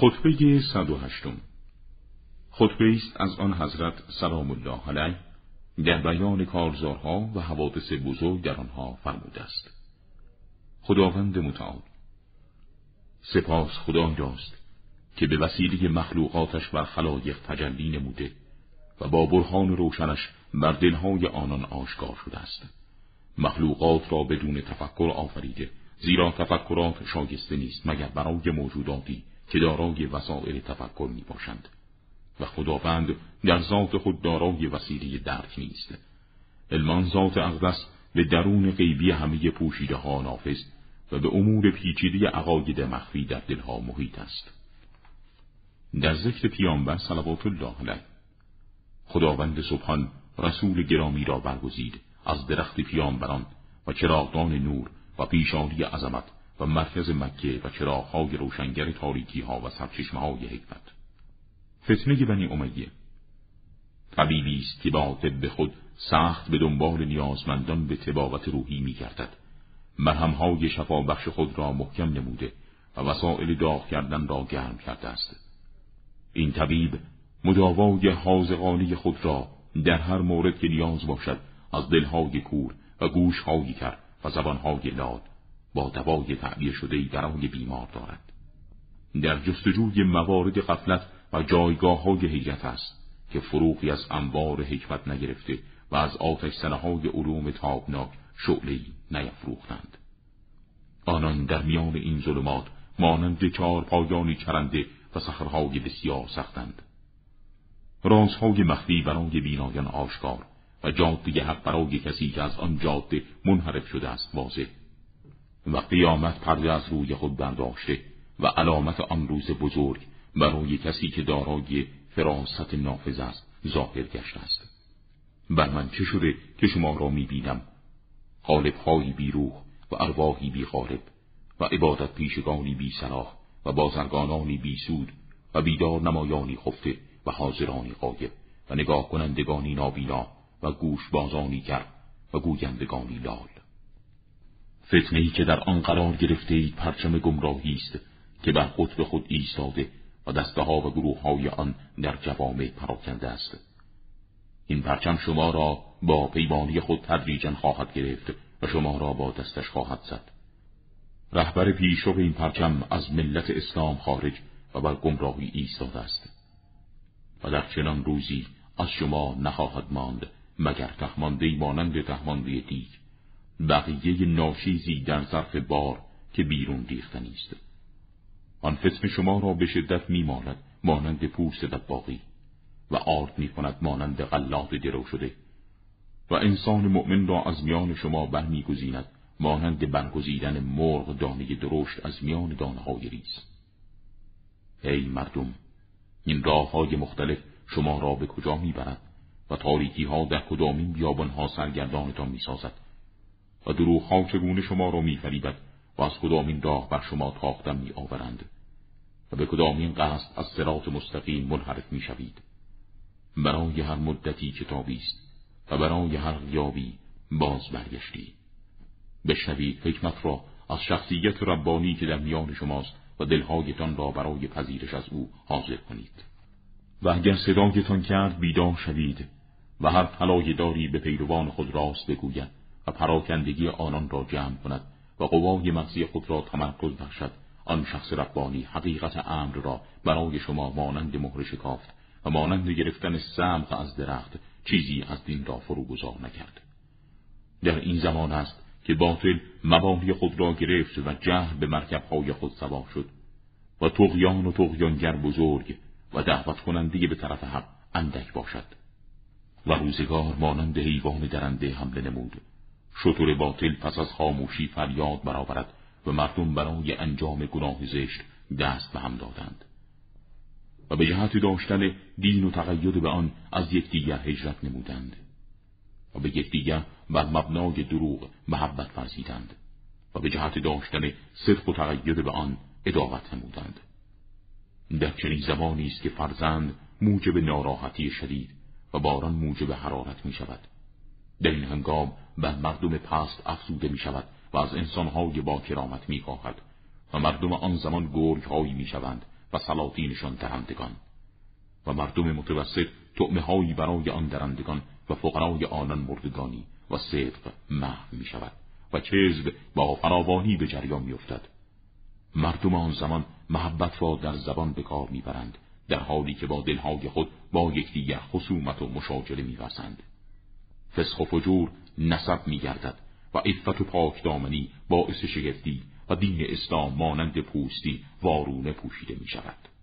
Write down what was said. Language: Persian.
خطبه 108 خطبه است از آن حضرت سلام الله علیه در بیان کارزارها و حوادث بزرگ در آنها فرموده است. خداوند متعال سپاس خدای راست که به وسیله مخلوقاتش بر خلایق تجلی نموده و با برهان روشنش بر دلهای آنان آشکار شده است. مخلوقات را بدون تفکر آفریده زیرا تفکرات شایسته نیست مگر برای موجوداتی که دارای وسایل تفکر می باشند و خداوند در ذات خود دارای وسیله درک نیست. علمان ذات اقدس به درون غیبی همه پوشیده ها نافذ و به امور پیچیده عقاید مخفی در دلها محیط است. در ذکر پیامبر صلوات الله علیه خداوند سبحان رسول گرامی را برگزید از درخت پیامبران و چراغدان نور و پیشانی عظمت و مرکز مکه و چراغهای روشنگر تاریکی ها و سرچشمه های حکمت. فتنه بنی امیه. طبیبی است که با طب خود سخت به دنبال نیازمندان به تباوت روحی می گردد مرهمهای شفا بخش خود را محکم نموده و وسائل داغ کردن را گرم کرده است. این طبیب مداوای حاضقانی خود را در هر مورد که نیاز باشد از دلهای کور و گوشهایی کرد و زبانهای لاد با دوای تعبیه شده برای بیمار دارد. در جستجوی موارد قفلت و جایگاه های حیرت است که فروغی از انوار حکمت نگرفته و از آتش سنه های علوم تابناک شعلهی نیفروختند. آنان در میان این ظلمات مانند چهار پایانی چرنده و سخرهای بسیار سختند. رازهای مخفی برای بینایان آشکار و جاده حق برای کسی که از آن جاده منحرف شده است واضح. و قیامت پرده از روی خود برداشته و علامت آن روز بزرگ برای کسی که دارای فراست نافذ است ظاهر گشته است. بر من چه شده که شما را می بینم غالبهایی بی روح و ارواحی بی غالب و عبادت پیشگانی بی و بازرگانانی بی سود و بیدار نمایانی خفته و حاضرانی قایب و نگاه کنندگانی نابینا و گوش بازانی کرد و گویندگانی لال. فتنه ای که در آن قرار گرفته اید پرچم گمراهی است که بر قطب خود ایستاده و دسته ها و گروه های آن در جوامع پراکنده است. این پرچم شما را با پیمانی خود تدریجا خواهد گرفت و شما را با دستش خواهد زد. رهبر پیشرو این پرچم از ملت اسلام خارج و بر گمراهی ایستاده است. و در چنان روزی از شما نخواهد ماند مگر تهمانده مانند تهمانده دیگ. بقیه ناشیزی در ظرف بار که بیرون ریختنی است آن فتن شما را به شدت میمالد مانند پوست دباغی و آرد می کند مانند غلات درو شده. و انسان مؤمن را از میان شما برمیگزیند مانند برگزیدن مرغ دانه درشت از میان دانه های ریز. ای مردم این راه های مختلف شما را به کجا می‌برد؟ و تاریکی ها در کدامین بیابان ها سرگردانتان می‌سازد. و دروغ ها چگونه شما را میفریبد و از کدامین راه بر شما تاختن می آورند و به کدامین قصد از سرات مستقیم منحرف می شوید. برای هر مدتی کتابی است و برای هر غیابی باز برگشتی. بشنوید حکمت را از شخصیت ربانی که در میان شماست و دلهایتان را برای پذیرش از او حاضر کنید. و اگر صدایتان کرد بیدار شوید و هر طلای داری به پیروان خود راست بگوید. و پراکندگی آنان را جمع کند و قوای مغزی خود را تمرکز بخشد. آن شخص ربانی حقیقت امر را برای شما مانند مهر شکافت و مانند گرفتن سمق از درخت چیزی از دین را فروگذار نکرد. در این زمان است که باطل مبانی خود را گرفت و جهل به مرکبهای خود سوار شد و تغیان و تغیانگر بزرگ و دعوت کننده به طرف حق اندک باشد و روزگار مانند حیوان درنده حمله نمود. شطور باطل پس از خاموشی فریاد برآورد و مردم برای انجام گناه زشت دست به هم دادند. و به جهت داشتن دین و تقید به آن از یکدیگر هجرت نمودند. و به یکدیگر بر مبنای دروغ محبت ورزیدند. و به جهت داشتن صدق و تقید به آن اداوت نمودند. در چنین زمانی است که فرزند موجب ناراحتی شدید و باران موجب حرارت می شود در این هنگام بر مردم پست افزوده می شود و از انسانهای با کرامت می خواهد و مردم آن زمان گرگ هایی می شوند و سلاطینشان درندگان و مردم متوسط تعمه هایی برای آن درندگان و فقرای آنان مردگانی و صدق محو می شود و کذب با فراوانی به جریان می افتد. مردم آن زمان محبت را در زبان به کار می‌برند در حالی که با دلهای خود با یکدیگر خصومت و مشاجره میورزند فسخ و فجور نسب میگردد و عفت و پاک دامنی باعث شگفتی و دین اسلام مانند پوستی وارونه پوشیده می شود.